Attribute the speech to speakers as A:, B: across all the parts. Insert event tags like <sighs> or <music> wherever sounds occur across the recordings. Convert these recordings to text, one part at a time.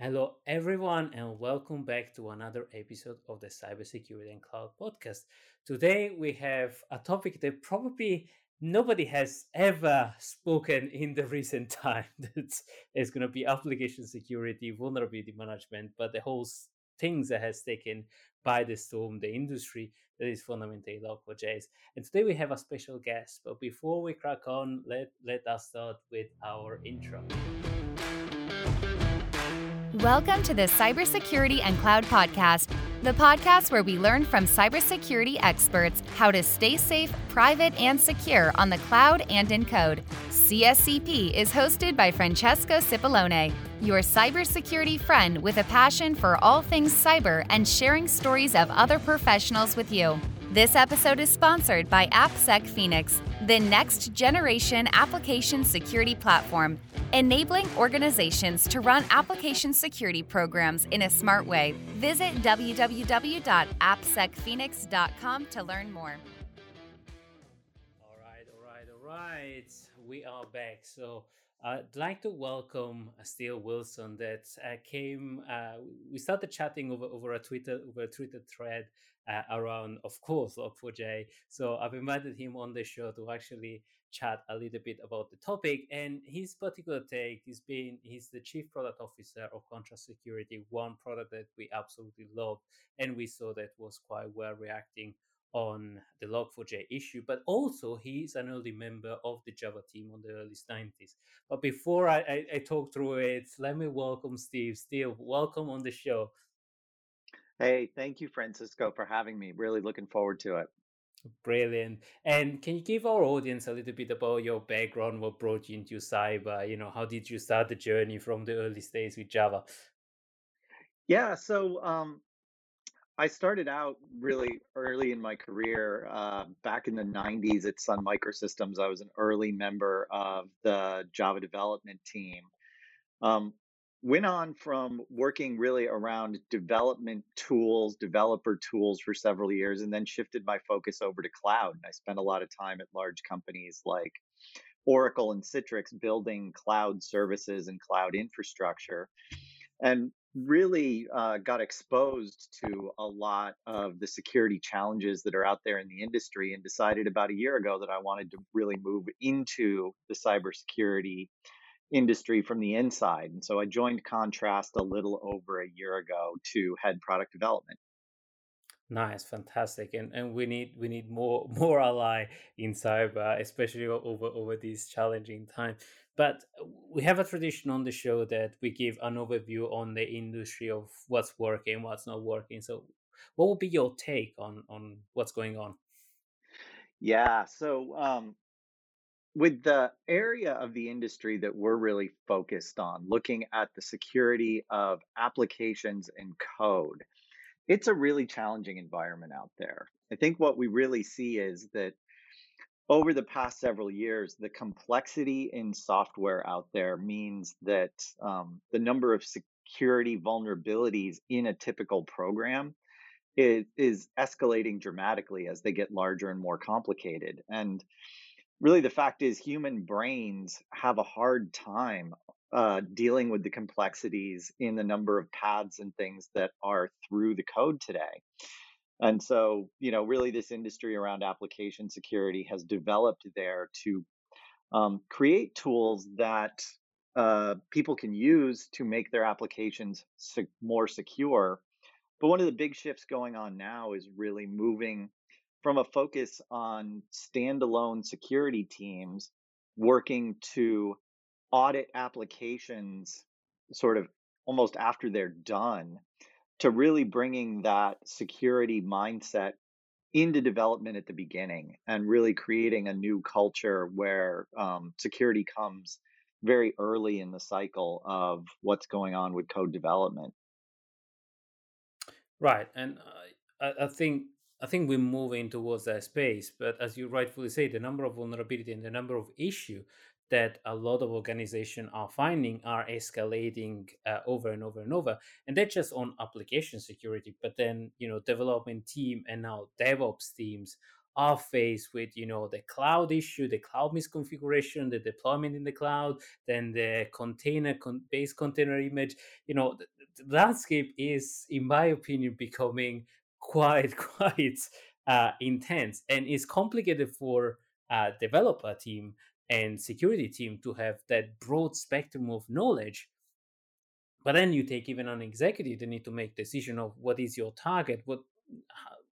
A: Hello, everyone, and welcome back to another episode of the Cybersecurity and Cloud Podcast. Today, we have a topic that probably nobody has ever spoken in the <laughs> recent time. That's it's going to be application security, vulnerability management, but the whole things that has taken by the storm the industry that is fundamentally Log4j. And today we have a special guest. But before we crack on, let let us start with our intro.
B: Welcome to the Cybersecurity and Cloud Podcast, the podcast where we learn from cybersecurity experts how to stay safe, private, and secure on the cloud and in code. CSCP is hosted by Francesco Cipollone, your cybersecurity friend with a passion for all things cyber and sharing stories of other professionals with you. This episode is sponsored by AppSec Phoenix, the next generation application security platform, enabling organizations to run application security programs in a smart way. Visit www.appsecphoenix.com to learn more.
A: All right, all right, all right. We are back. So I'd like to welcome Steve Wilson that uh, came. Uh, we started chatting over, over a Twitter over a Twitter thread uh, around, of course, Log4j. So I've invited him on the show to actually chat a little bit about the topic and his particular take is being he's the chief product officer of contrast security one product that we absolutely love and we saw that was quite well reacting on the log4j issue but also he's an early member of the java team on the early 90s but before I, I, I talk through it let me welcome steve steve welcome on the show
C: Hey, thank you, Francisco, for having me. Really looking forward to it.
A: Brilliant. And can you give our audience a little bit about your background? What brought you into cyber? You know, how did you start the journey from the early days with Java?
C: Yeah, so um, I started out really early in my career. Uh, back in the 90s at Sun Microsystems, I was an early member of the Java development team. Um, went on from working really around development tools, developer tools for several years, and then shifted my focus over to cloud. And I spent a lot of time at large companies like Oracle and Citrix building cloud services and cloud infrastructure. And really uh, got exposed to a lot of the security challenges that are out there in the industry and decided about a year ago that I wanted to really move into the cybersecurity industry from the inside. And so I joined Contrast a little over a year ago to head product development.
A: Nice, fantastic, and and we need we need more <laughs> more ally in cyber, especially over over these challenging times. But we have a tradition on the show that we give an overview on the industry of what's working, what's not working. So, what would be your take on on what's going on?
C: Yeah, so um, with the area of the industry that we're really focused on, looking at the security of applications and code, it's a really challenging environment out there. I think what we really see is that over the past several years, the complexity in software out there means that um, the number of security vulnerabilities in a typical program is, is escalating dramatically as they get larger and more complicated. And really the fact is human brains have a hard time uh, dealing with the complexities in the number of paths and things that are through the code today. And so, you know, really this industry around application security has developed there to um, create tools that uh, people can use to make their applications se- more secure. But one of the big shifts going on now is really moving from a focus on standalone security teams working to audit applications sort of almost after they're done to really bringing that security mindset into development at the beginning and really creating a new culture where um, security comes very early in the cycle of what's going on with code development.
A: Right, and I, I think I think we're moving towards that space. But as you rightfully say, the number of vulnerability and the number of issue that a lot of organizations are finding are escalating uh, over and over and over and that's just on application security but then you know development team and now devops teams are faced with you know the cloud issue the cloud misconfiguration the deployment in the cloud then the container con- based container image. You know the, the, landscape is in my opinion becoming <laughs> quite quite uh, intense and it's complicated for a developer team and security team to have that broad spectrum of knowledge but then you take even an executive they need to make decision of what is your target what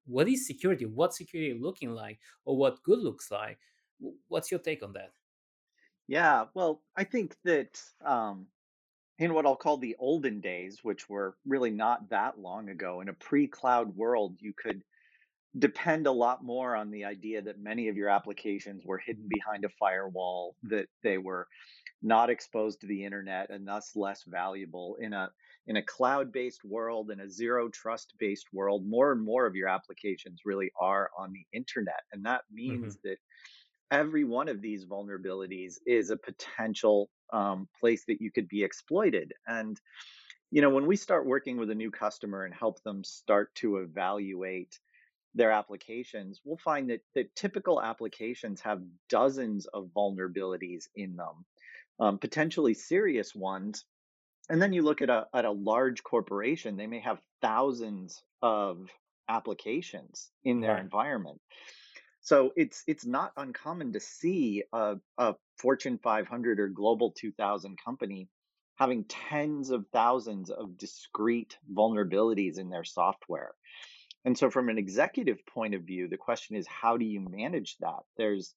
A: what is security what security looking like or what good looks like? What's your take on that?
C: Yeah well i think that um, in what i'll call the olden days which were really not that long ago in a pre-cloud world you could depend a lot more on the idea that many of your applications were hidden behind a firewall that they were not exposed to the internet and thus less valuable in a in a cloud-based world in a zero trust based world more and more of your applications really are on the internet and that means mm-hmm. that every one of these vulnerabilities is a potential um, place that you could be exploited and you know when we start working with a new customer and help them start to evaluate their applications we'll find that that typical applications have dozens of vulnerabilities in them um, potentially serious ones. And then you look at a at a large corporation, they may have thousands of applications in their right. environment. So it's it's not uncommon to see a, a Fortune 500 or Global 2000 company having tens of thousands of discrete vulnerabilities in their software. And so, from an executive point of view, the question is how do you manage that? There's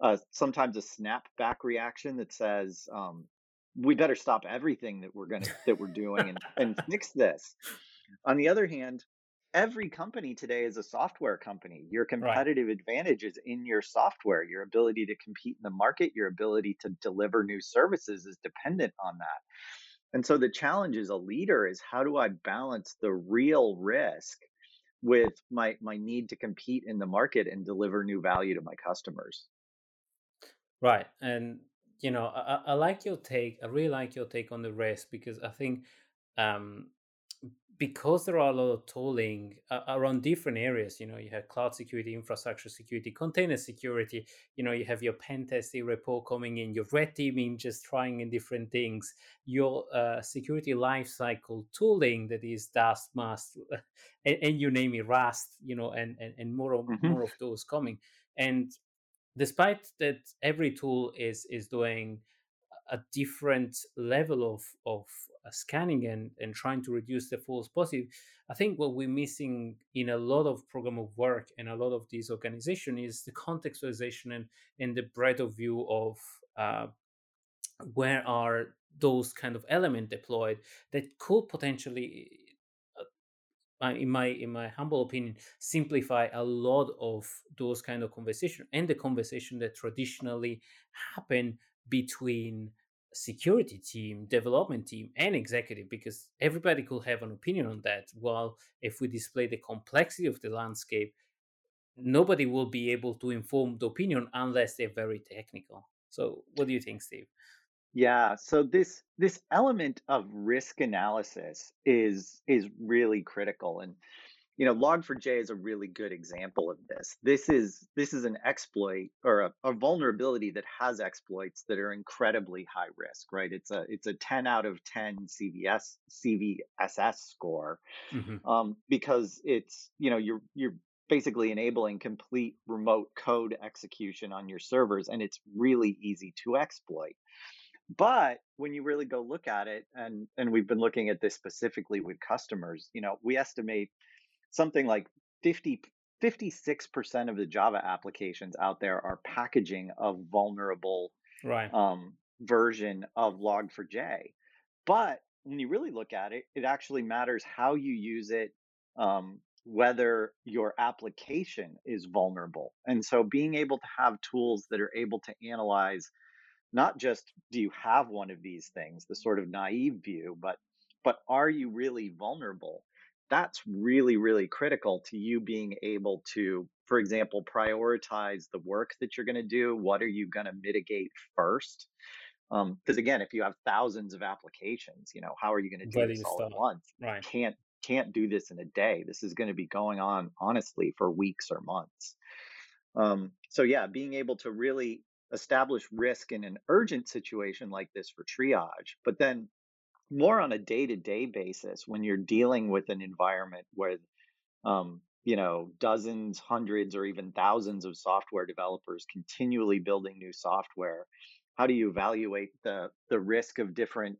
C: uh, sometimes a snapback reaction that says, um, "We better stop everything that we're gonna <laughs> that we're doing and, and fix this." On the other hand, every company today is a software company. Your competitive right. advantage is in your software. Your ability to compete in the market, your ability to deliver new services is dependent on that. And so the challenge as a leader is how do I balance the real risk with my my need to compete in the market and deliver new value to my customers?
A: Right. And, you know, I, I like your take. I really like your take on the rest because I think um, because there are a lot of tooling uh, around different areas, you know, you have cloud security, infrastructure security, container security, you know, you have your pen testing report coming in, your red teaming just trying in different things, your uh, security lifecycle tooling that is Dust, Mast, <laughs> and, and, you name it, Rust, you know, and, and, and more, of, mm-hmm. more of those coming. And despite that every tool is is doing a different level of of uh, scanning and and trying to reduce the false positive i think what we're missing in a lot of program of work and a lot of these organization is the contextualization and and the breadth of view of uh, where are those kind of element deployed that could potentially in my in my humble opinion simplify a lot of those kind of conversation and the conversation that traditionally happen between security team development team and executive because everybody could have an opinion on that. While if we display the complexity of the landscape nobody will be able to inform the opinion unless they're very technical. So what do you think steve?
C: Yeah, so this this element of risk analysis is is really critical. And you know log4j is a really good example of this. This is this is an exploit or a, a, vulnerability that has exploits that are incredibly high risk right? It's a it's a 10 out of 10 cvs cvss score mm-hmm. um, because it's you know you're you're basically enabling complete remote code execution on your servers and it's really easy to exploit. But when you really go look at it and and we've been looking at this specifically with customers you know we estimate something like 50 56% of the java applications out there are packaging a vulnerable
A: right.
C: um, version of log4j but when you really look at it it actually matters how you use it um, whether your application is vulnerable and so being able to have tools that are able to analyze not just do you have one of these things, the sort of naive view, but but are you really vulnerable? That's really, really critical to you being able to, for example, prioritize the work that you're going to do. What are you going to mitigate first? Because um, again, if you have thousands of applications, you know, how are you going to do this all at once?
A: Right.
C: can't can't do this in a day. This is going to be going on honestly for weeks or months. Um, so yeah, being able to really establish risk in an urgent situation like this for triage, but then more on a day-to-day basis when you're dealing with an environment where um, you know dozens hundreds or even thousands of software developers continually building new software how do you evaluate the the risk of different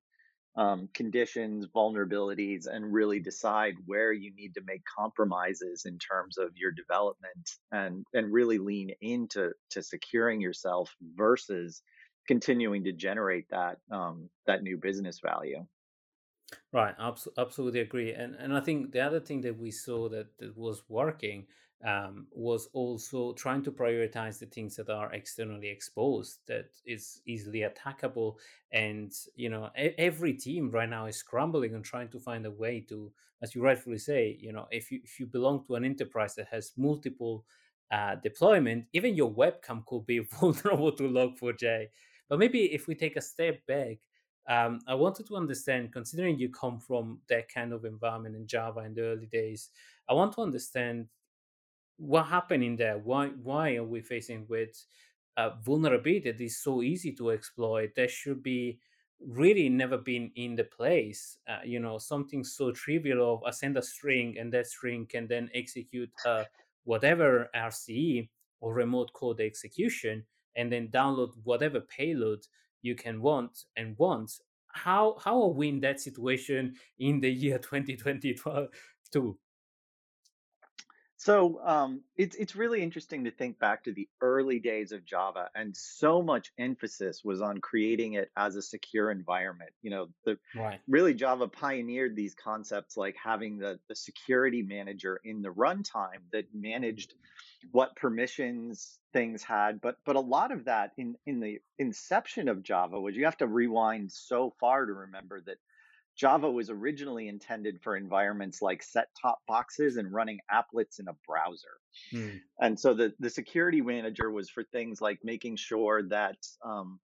C: um, conditions, vulnerabilities, and really decide where you need to make compromises in terms of your development and and really lean into to securing yourself versus continuing to generate that um, that new business value.
A: Right, abs- absolutely agree. And and I think the other thing that we saw that, that was working um, was also trying to prioritize the things that are externally exposed, that is easily attackable. And you know, every team right now is scrambling and trying to find a way to, as you rightfully say, you know, if you if you belong to an enterprise that has multiple uh, deployment, even your webcam could be <laughs> vulnerable to Log4j. But maybe if we take a step back um, I wanted to understand, considering you come from that kind of environment in Java in the early days, I want to understand what happened in there. Why why are we facing with a vulnerability that is so easy to exploit? That should be really never been in the place. Uh, you know, something so trivial of I send a string and that string can then execute uh, whatever RCE or remote code execution and then download whatever payload you can want and want. How how are we in that situation in the year <laughs> 2022?
C: So um, it's it's really interesting to think back to the early days of Java, and so much emphasis was on creating it as a secure environment. You know, the
A: right.
C: really Java pioneered these concepts like having the the security manager in the runtime that managed what permissions things had but but a lot of that in in the inception of java was you have to rewind so far to remember that java was originally intended for environments like set top boxes and running applets in a browser hmm. and so the the security manager was for things like making sure that um,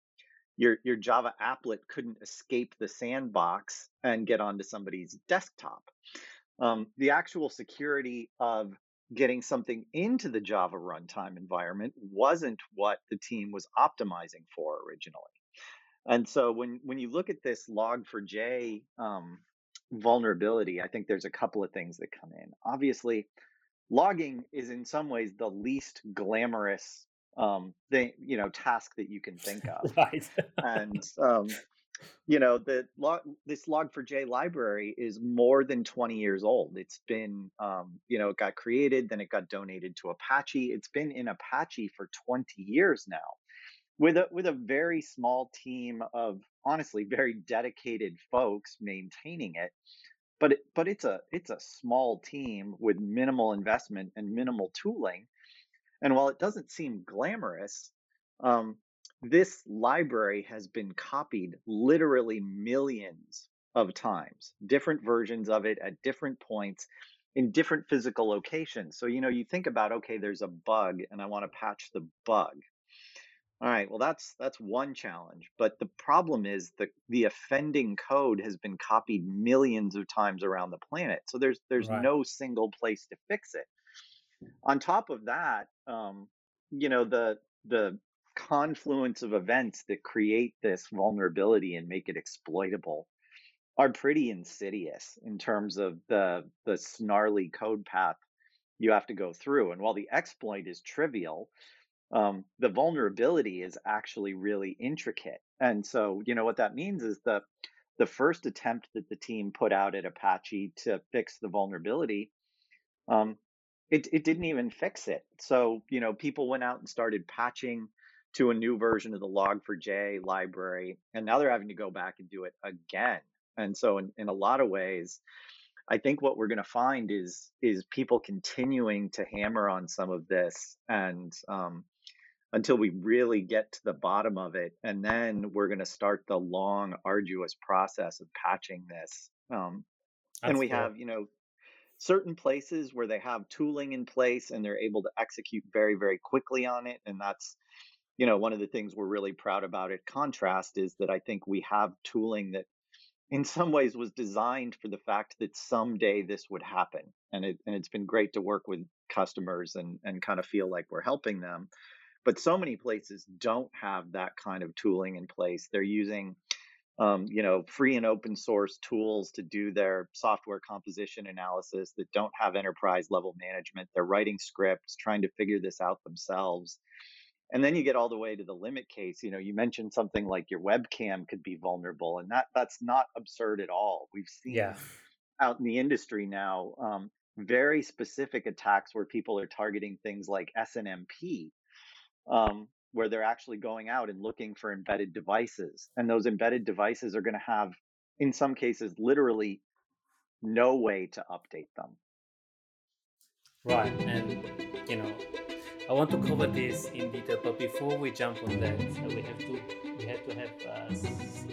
C: your your java applet couldn't escape the sandbox and get onto somebody's desktop um, the actual security of getting something into the Java runtime environment wasn't what the team was optimizing for originally. And so when when you look at this log4j um, vulnerability, I think there's a couple of things that come in. Obviously, logging is in some ways the least glamorous um, thing, you know, task that you can think of. <laughs>
A: Right.
C: and um, you know the log this log4j library is more than 20 years old. It's been um, you know it got created then it got donated to apache. It's been in apache for 20 years now with a with a very small team of honestly very dedicated folks maintaining it but it, but it's a it's a small team with minimal investment and minimal tooling and while it doesn't seem glamorous um, this library has been copied literally millions of times, different versions of it at different points in different physical locations. So, you know, you think about, okay, there's a bug and I want to patch the bug. All right, well that's that's one challenge, but the problem is the the offending code has been copied millions of times around the planet. So there's there's right. no single place to fix it. On top of that, um, you know, the the confluence of events that create this vulnerability and make it exploitable are pretty insidious in terms of the the snarly code path you have to go through. And while the exploit is trivial, um, the vulnerability is actually really intricate. And so, you know, what that means is the the first attempt that the team put out at Apache to fix the vulnerability, um, it it didn't even fix it. So, you know, people went out and started patching to a new version of the log4j library and now they're having to go back and do it again. And so in, in a lot of ways i think what we're going to find is is people continuing to hammer on some of this and um, until we really get to the bottom of it and then we're going to start the long arduous process of patching this um, and we have you know certain places where they have tooling in place and they're able to execute very very quickly on it and that's you know, one of the things we're really proud about at Contrast is that I think we have tooling that in some ways was designed for the fact that someday this would happen. And it and it's been great to work with customers and and kind of feel like we're helping them. But so many places don't have that kind of tooling in place. They're using um, you know, free and open source tools to do their software composition analysis that don't have enterprise level management. They're writing scripts, trying to figure this out themselves. And then you get all the way to the limit case. You know, you mentioned something like your webcam could be vulnerable, and that that's not absurd at all. We've seen
A: Yeah.
C: out in the industry now um, very specific attacks where people are targeting things like SNMP, um, where they're actually going out and looking for embedded devices. And those embedded devices are going to have, in some cases, literally no way to update them.
A: Right. And, you know, I want to cover this in detail, but before we jump on that, we have to we have to have uh,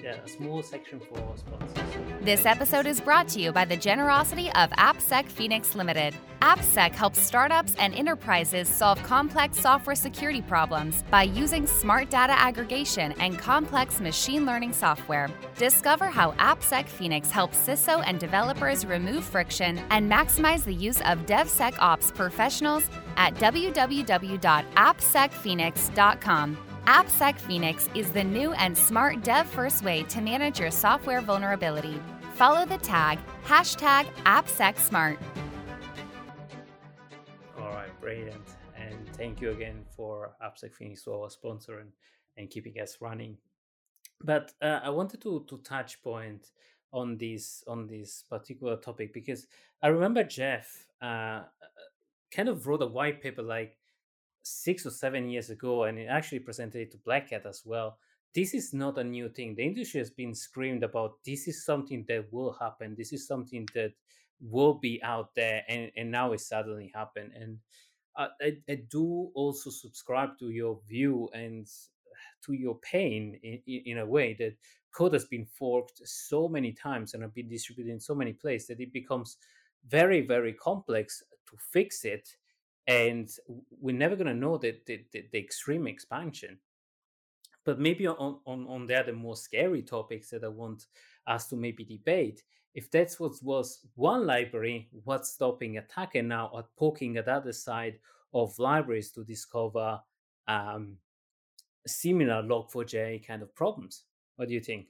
A: yeah, a small section for sponsors.
B: This episode is brought to you by the generosity of AppSec Phoenix Limited. AppSec helps startups and enterprises solve complex software security problems by using smart data aggregation and complex machine learning software. Discover how AppSec Phoenix helps CISO and developers remove friction and maximize the use of DevSecOps professionals at www.appsecphoenix.com. AppSec Phoenix is the new and smart dev first way to manage your software vulnerability. Follow the tag hashtag AppSecSmart.
A: All right, brilliant. And thank you again for AppSec Phoenix, for our sponsor and, and keeping us running. But uh, I wanted to to touch point on this on this particular topic because I remember Jeff uh, kind of wrote a white paper like six or seven years ago, and it actually presented it to Black Hat as well. This is not a new thing. The industry has been screamed about. This is something that will happen. This is something that will be out there, and, and now it suddenly happened. And uh, I, I do also subscribe to your view and to your pain in, in, in a way that code has been forked so many times and have been distributed in so many places that it becomes very very complex to fix it and we're never going to know the, the, the, extreme expansion. But maybe on, on on the other more scary topics that i want us to maybe debate if that's what was one library what's stopping attacker now at poking at the other side of libraries to discover um, similar log4j kind of problems? What do you think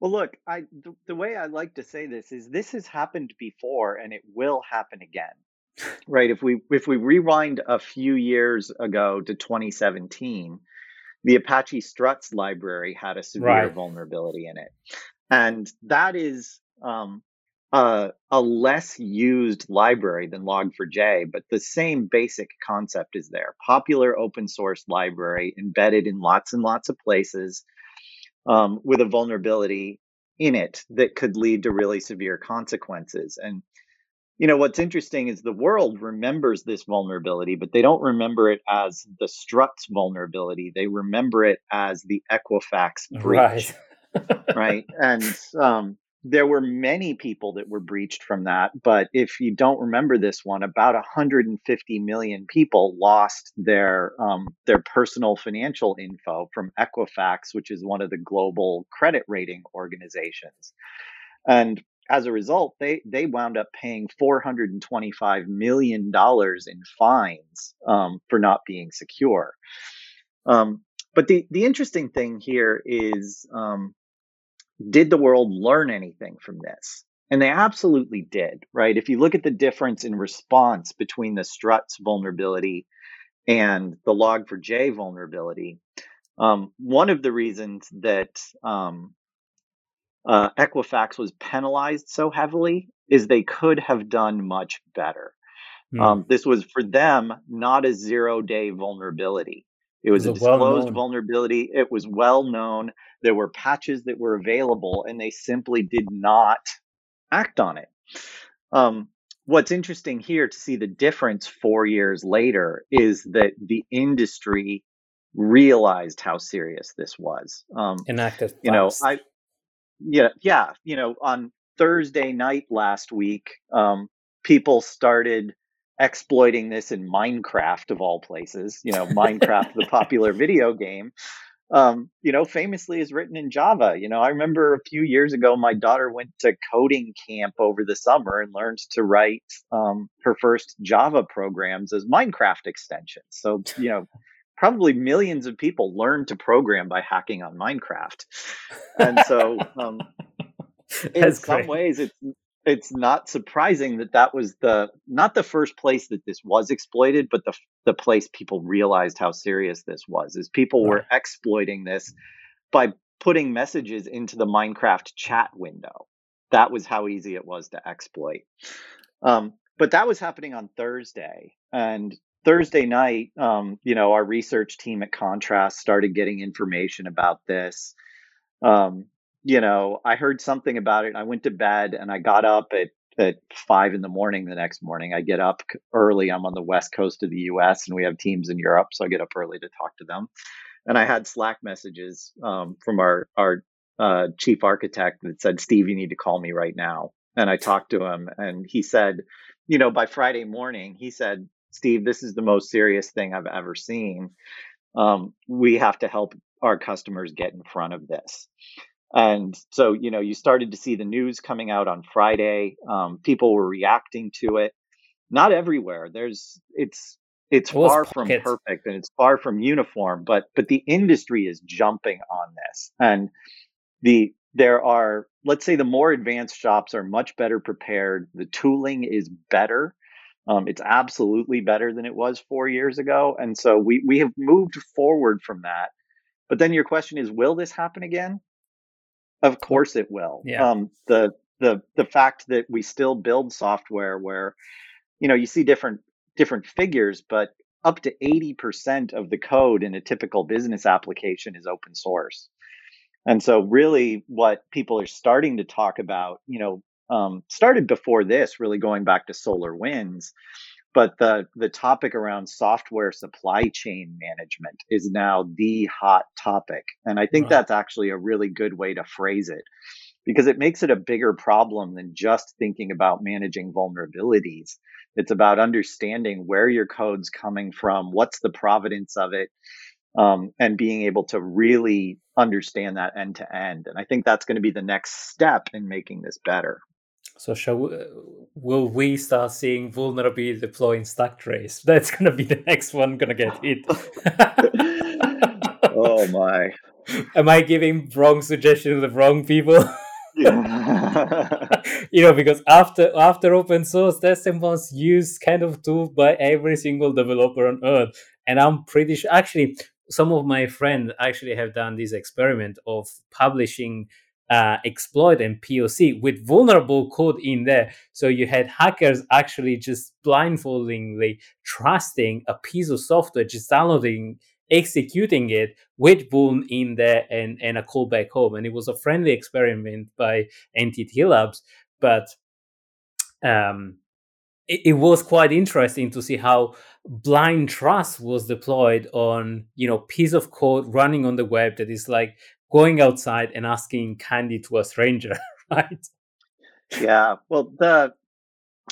C: Well, look, I the, the way I like to say this is this has happened before and it will happen again. Right? If we if we rewind a few years ago to 2017, the Apache Struts library had a severe
A: right
C: vulnerability in it. And that is um, a, a less used library than Log4j, but the same basic concept is there. Popular open source library embedded in lots and lots of places um, with a vulnerability in it that could lead to really severe consequences. And you know what's interesting is the world remembers this vulnerability, but they don't remember it as the struts vulnerability. They remember it as the Equifax <laughs> breach,
A: right
C: right? And um, there were many people that were breached from that. But if you don't remember this one, about 150 million people lost their um, their personal financial info from Equifax, which is one of the global credit rating organizations. And as a result, they they wound up paying 425 million dollars in fines um, for not being secure. Um, but the the interesting thing here is, um, did the world learn anything from this? And they absolutely did, right? If you look at the difference in response between the struts vulnerability and the log4j vulnerability, um, one of the reasons that um, uh, Equifax was penalized so heavily is they could have done much better.
A: Hmm.
C: Um, this was for them not a zero day vulnerability. It
A: it
C: was
A: was
C: a
A: a
C: disclosed vulnerability. It was well known. There were patches that were available, and they simply did not act on it. Um, what's interesting here to see the difference four years later is that the industry realized how serious this was. Um,
A: enacted
C: you know, I yeah yeah you know on Thursday night last week, um, people started exploiting this in Minecraft of all places. You know, Minecraft, the popular video game. Um, you know, famously is written in Java. You know, I remember a few years ago, my daughter went to coding camp over the summer and learned to write um, her first Java programs as Minecraft extensions. So, you know, probably millions of people learn to program by hacking on Minecraft. And so, um, <laughs> in some ways, it's it's not surprising that that was the not the first place that this was exploited, but the the place people realized how serious this was. Is people were exploiting this by putting messages into the Minecraft chat window. That was how easy it was to exploit. Um, but that was happening on Thursday, and Thursday night, um, you know, our research team at Contrast started getting information about this. Um, you know, I heard something about it. I went to bed and I got up at at five in the morning the next morning. I get up early. I'm on the west coast of the U.S. and we have teams in Europe, so I get up early to talk to them. And I had Slack messages um, from our our uh, chief architect that said, "Steve, you need to call me right now." And I talked to him, and he said, you know, by Friday morning, he said, "Steve, this is the most serious thing I've ever seen. Um, we have to help our customers get in front of this." And so, you know, you started to see the news coming out on Friday. Um, people were reacting to it. Not everywhere. There's it's it's far from perfect and it's far from uniform, but but the industry is jumping on this. And the there are let's say the more advanced shops are much better prepared. The tooling is better. Um, it's absolutely better than it was four years ago. And so we we have moved forward from that. But then your question is, will this happen again? Of course it will. Yeah. Um, the the the fact that we still build software where, you know, you see different different figures, but up to 80% of the code in a typical business application is open source. And so really what people are starting to talk about, you know, um, started before this, really going back to SolarWinds, but the the topic around software supply chain management is now the hot topic and i think right. that's actually a really good way to phrase it because it makes it a bigger problem than just thinking about managing vulnerabilities it's about understanding where your code's coming from what's the providence of it um, and being able to really understand that end to end and i think that's going to be the next step in making this better
A: so shall we, will we start seeing vulnerability deploy in stack trace? <laughs> That's gonna be the next one gonna get hit. <laughs>
C: oh my!
A: Am I giving wrong suggestions to the wrong people? <laughs> you know, because after after open source, testing was used kind of tool by every single developer on earth, and I'm pretty sure. Actually, some of my friends actually have done this experiment of publishing uh, exploit and POC with vulnerable code in there. So you had hackers actually just blindfoldingly trusting a piece of software, just downloading, executing it with vuln in there and, and a call back home. And it was a friendly experiment by NTT Labs, but um, it, it was quite interesting to see how blind trust was deployed on you know piece of code running on the web that is like going outside and asking candy to a stranger, <laughs> right?
C: Yeah. Well, the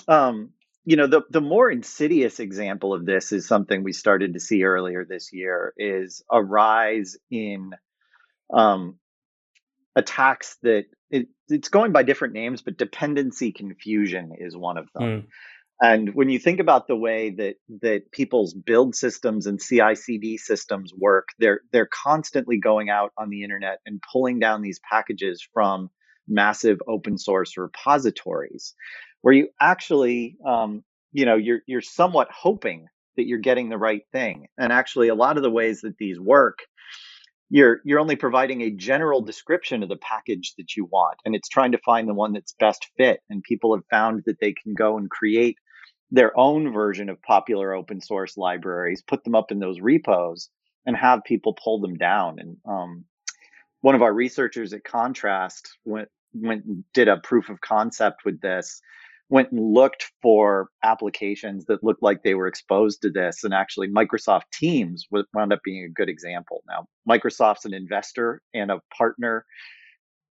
C: um, you know, the the more insidious example of this is something we started to see earlier this year is a rise in um, attacks that it, it's going by different names, but dependency confusion is one of them. And when you think about the way that that people's build systems and CI/CD systems work, they're they're constantly going out on the internet and pulling down these packages from massive open source repositories, where you actually, um, you know, you're you're somewhat hoping that you're getting the right thing. And actually, a lot of the ways that these work, you're you're only providing a general description of the package that you want, and it's trying to find the one that's best fit. And people have found that they can go and create their own version of popular open source libraries, put them up in those repos, and have people pull them down. And um, one of our researchers at Contrast went went did a proof of concept with this. Went and looked for applications that looked like they were exposed to this, and actually, Microsoft Teams wound up being a good example. Now, Microsoft's an investor and a partner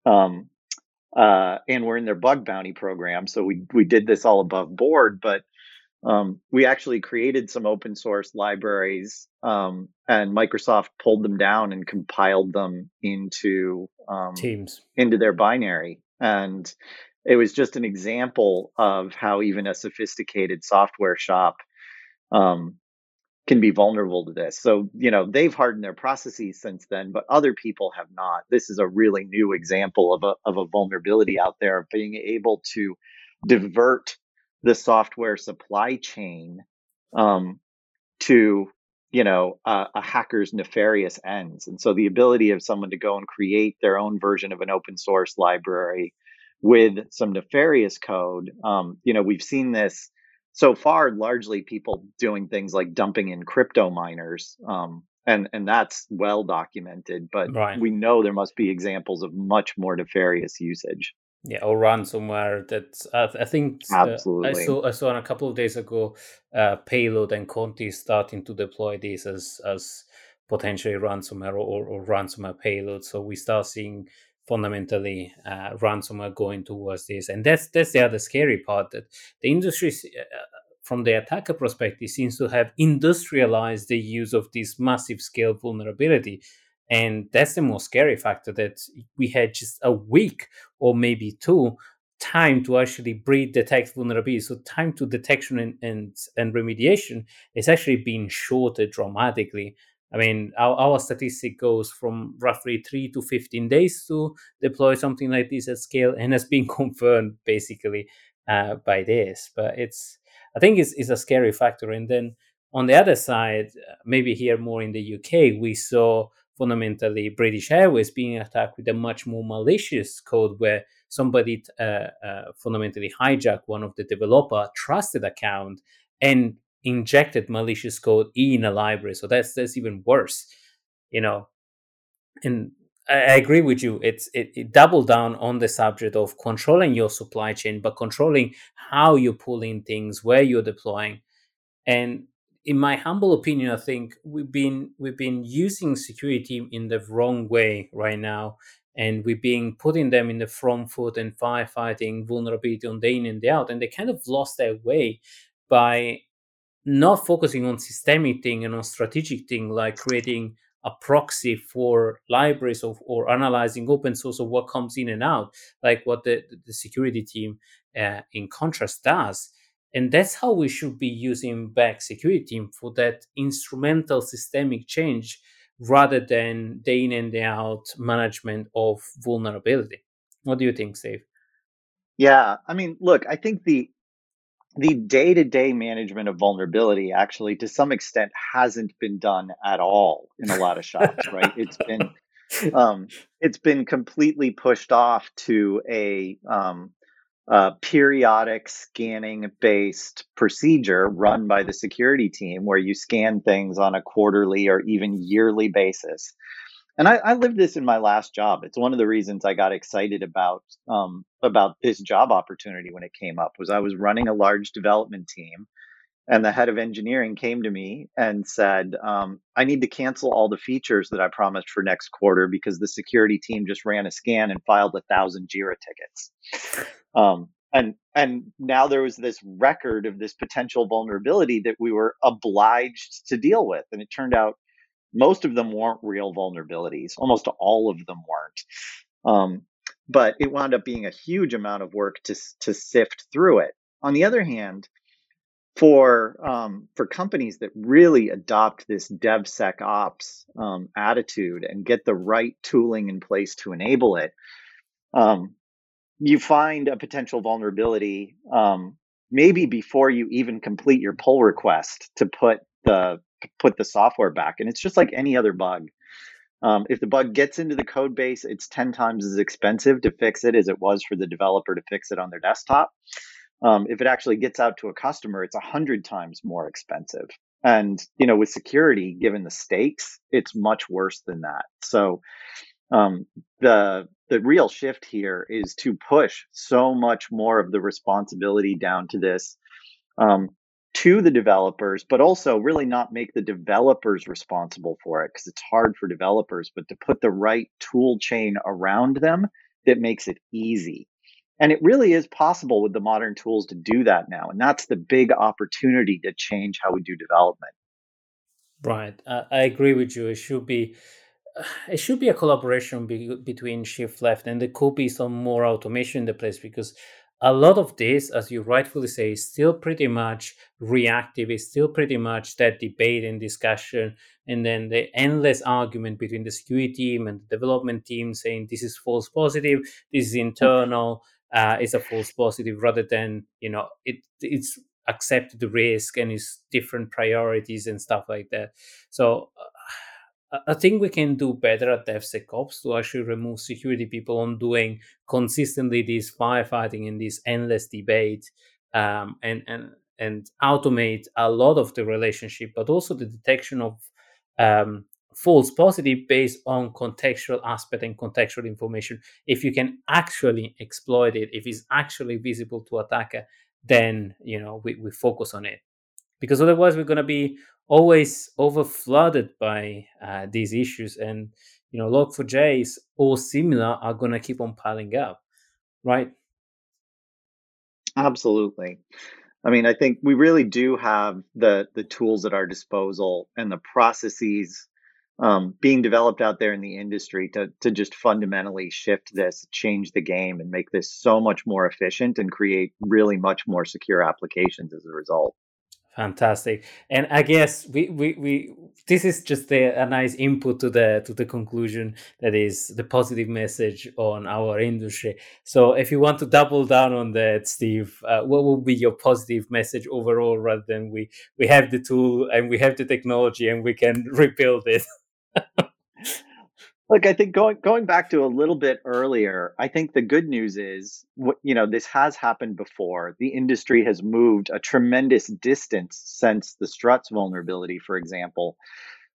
C: um, uh, and we're in their bug bounty program. So we we did this all above board, but Um, we actually created some open source libraries, um, and Microsoft pulled them down and compiled them into um,
A: Teams
C: into their binary. And it was just an example of how even a sophisticated software shop um, can be vulnerable to this. So, you know, they've hardened their processes since then, but other people have not. This is a really new example of a, of a vulnerability out there of being able to divert the software supply chain um, to, you know, a hacker's nefarious ends. And so the ability of someone to go and create their own version of an open source library with some nefarious code, um, you know, we've seen this so far largely people doing things like dumping in crypto miners um, and and that's well documented but right. we know there must be examples of much more nefarious usage
A: yeah or ransomware that uh, i think
C: absolutely
A: uh, i saw i saw a couple of days ago uh, payload and conti starting to deploy these as as potentially ransomware or, or ransomware payload. So we start seeing fundamentally uh, ransomware going towards this. And that's that's the other scary part that the industry uh, from the attacker perspective seems to have industrialized the use of this massive scale vulnerability and that's the most scary factor that we had just a week or maybe two time to actually breed detect vulnerability so time to detection and, and, and remediation is actually being shorter dramatically I mean, our, our statistic goes from roughly three to 15 days to deploy something like this at scale and has been <laughs> confirmed basically uh, by this. But it's, I think it's, it's a scary factor. And then on the other side, maybe here more in the UK, we saw fundamentally British Airways being attacked with a much more malicious code where somebody uh, uh, fundamentally hijacked one of the developer trusted account and injected malicious code in a library. So that's that's even worse, you know. And I, agree with you. It's it, it doubled down on the subject of controlling your supply chain, but controlling how you're pulling things, where you're deploying. And in my humble opinion, I think we've been we've been using security in the wrong way right now. And we've been putting them in the front foot and firefighting vulnerability on day in and day out. And they kind of lost their way by not focusing on systemic thing and on strategic thing like creating a proxy for libraries of, or analyzing open source of what comes in and out, like what the, the security team uh, in contrast does. And that's how we should be using back security for that instrumental systemic change rather than day in and day out management of vulnerability. What do you think, Steve?
C: Yeah, I mean, look, I think the the day-to-day management of vulnerability actually to some extent hasn't been done at all in a lot of shops right it's been <laughs> um, it's been completely pushed off to a, um, a periodic scanning based procedure run by the security team where you scan things on a quarterly or even yearly basis and I, I lived this in my last job. It's one of the reasons I got excited about um, about this job opportunity when it came up. Was I was running a large development team, and the head of engineering came to me and said, um, "I need to cancel all the features that I promised for next quarter because the security team just ran a scan and filed a thousand Jira tickets." Um, and and now there was this record of this potential vulnerability that we were obliged to deal with, and it turned out most of them weren't real vulnerabilities. Almost all of them weren't. Um, but it wound up being a huge amount of work to to sift through it. On the other hand, for um, for companies that really adopt this DevSecOps um, attitude and get the right tooling in place to enable it, um, you find a potential vulnerability um, maybe before you even complete your pull request to put the put the software back. And it's just like any other bug. Um, if the bug gets into the code base, it's 10 times as expensive to fix it as it was for the developer to fix it on their desktop. Um, if it actually gets out to a customer, it's 100 times more expensive. And, you know, with security, given the stakes, it's much worse than that. So, um, the the real shift here is to push so much more of the responsibility down to this um, to the developers, but also really not make the developers responsible for it because it's hard for developers, but to put the right tool chain around them that makes it easy. And it really is possible with the modern tools to do that now. And that's the big opportunity to change how we do development.
A: Right. Uh, I agree with you. It should be <sighs> it should be a collaboration be- between shift left and there could be some more automation in the place because a lot of this, as you rightfully say, is still pretty much reactive. It's still pretty much that debate and discussion, and then the endless argument between the security team and the development team saying this is false positive, this is internal, uh, it's a false positive, rather than you know it it's accept the risk and it's different priorities and stuff like that. So. Uh, I think we can do better at DevSecOps to actually remove security people on doing consistently this firefighting and this endless debate um, and and and automate a lot of the relationship, but also the detection of um, false positive based on contextual aspect and contextual information. If you can actually exploit it, if it's actually visible to attacker, then you know we, we focus on it. Because otherwise we're going to be always over flooded by uh, these issues and you know log4js or similar are going to keep on piling up right?
C: Absolutely. I mean i think we really do have the the tools at our disposal and the processes um, being developed out there in the industry to to just fundamentally shift this, change the game, and make this so much more efficient and create really much more secure applications as a result.
A: Fantastic, and I guess we, we, we this is just a, a, nice input to the to the conclusion that is the positive message on our industry. So, if you want to double down on that, Steve, uh, what will be your positive message overall, rather than we we have the tool and we have the technology and we can <laughs> rebuild it.
C: Look, I think going going back to a little bit earlier, I think the good news is, you know, this has happened before. The industry has moved a tremendous distance since the struts vulnerability, for example.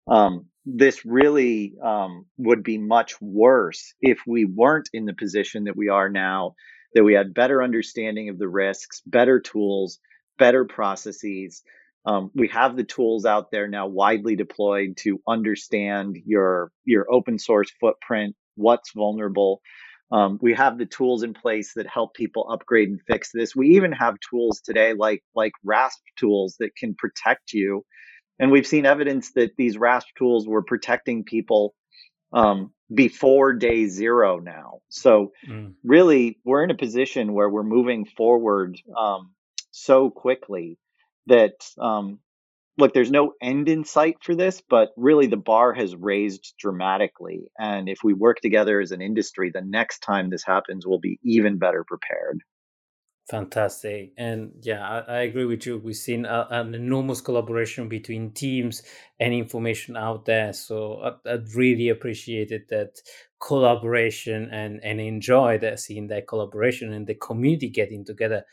C: Um, this really um, would be much worse if we weren't in the position that we are now, that we had better understanding of the risks, better tools, better processes, um, we have the tools out there now widely deployed to understand your your open source footprint, what's vulnerable. Um, we have the tools in place that help people upgrade and fix this. We even have tools today like like RASP tools that can protect you. And we've seen evidence that these RASP tools were protecting people um, before day zero now. So mm. really, we're in a position where we're moving forward um, so quickly that um, look, there's no end in sight for this, but really the bar has raised dramatically. And if we work together as an industry, the next time this happens, we'll be even better prepared.
A: Fantastic. And yeah, I, I agree with you. We've seen a, an enormous collaboration between teams and information out there. So I, I really appreciated that collaboration and, and enjoyed seeing that collaboration and the community getting together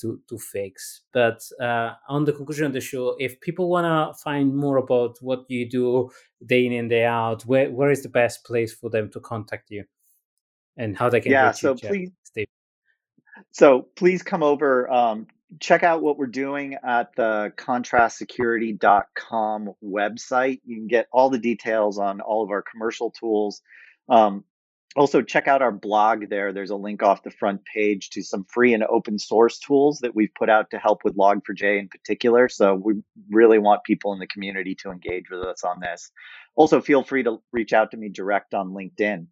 A: to to fix. But uh, on the conclusion of the show, if people want to find more about what you do day in and day out, where where is the best place for them to contact you, and how they can
C: yeah. so you, please, so please come over. Um, check out what we're doing at the contrastsecurity.com website. You can get all the details on all of our commercial tools. Um, also check out our blog there. There's a link off the front page to some free and open source tools that we've put out to help with log4j in particular. So we really want people in the community to engage with us on this. Also feel free to reach out to me direct on linkedin.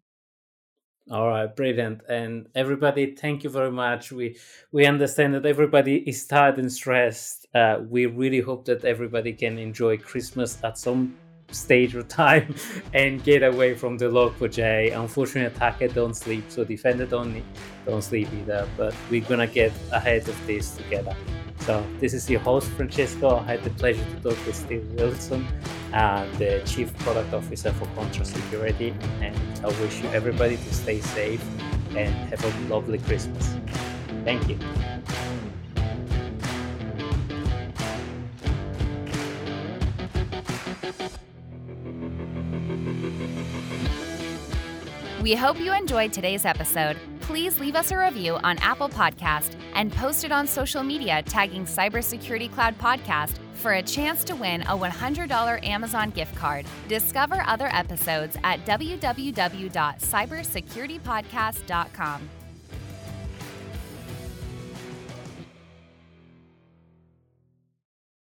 A: All right brilliant. And everybody thank you very much. We we understand that everybody is tired and stressed. Uh, we really hope that everybody can enjoy christmas at some stage of time and get away from the log4j. Unfortunately, attacker don't sleep, so defender don't don't sleep either. But we're gonna get ahead of this together. So this is your host Francesco. I had the pleasure to talk with Steve Wilson, uh, the Chief Product Officer for Contrast Security, and I wish you everybody to stay safe and have a lovely Christmas. Thank you.
B: We hope you enjoyed today's episode. Please leave us a review on Apple Podcast and post it on social media tagging Cybersecurity Cloud Podcast for a chance to win a $100 Amazon gift card. Discover other episodes at www.cybersecuritypodcast.com.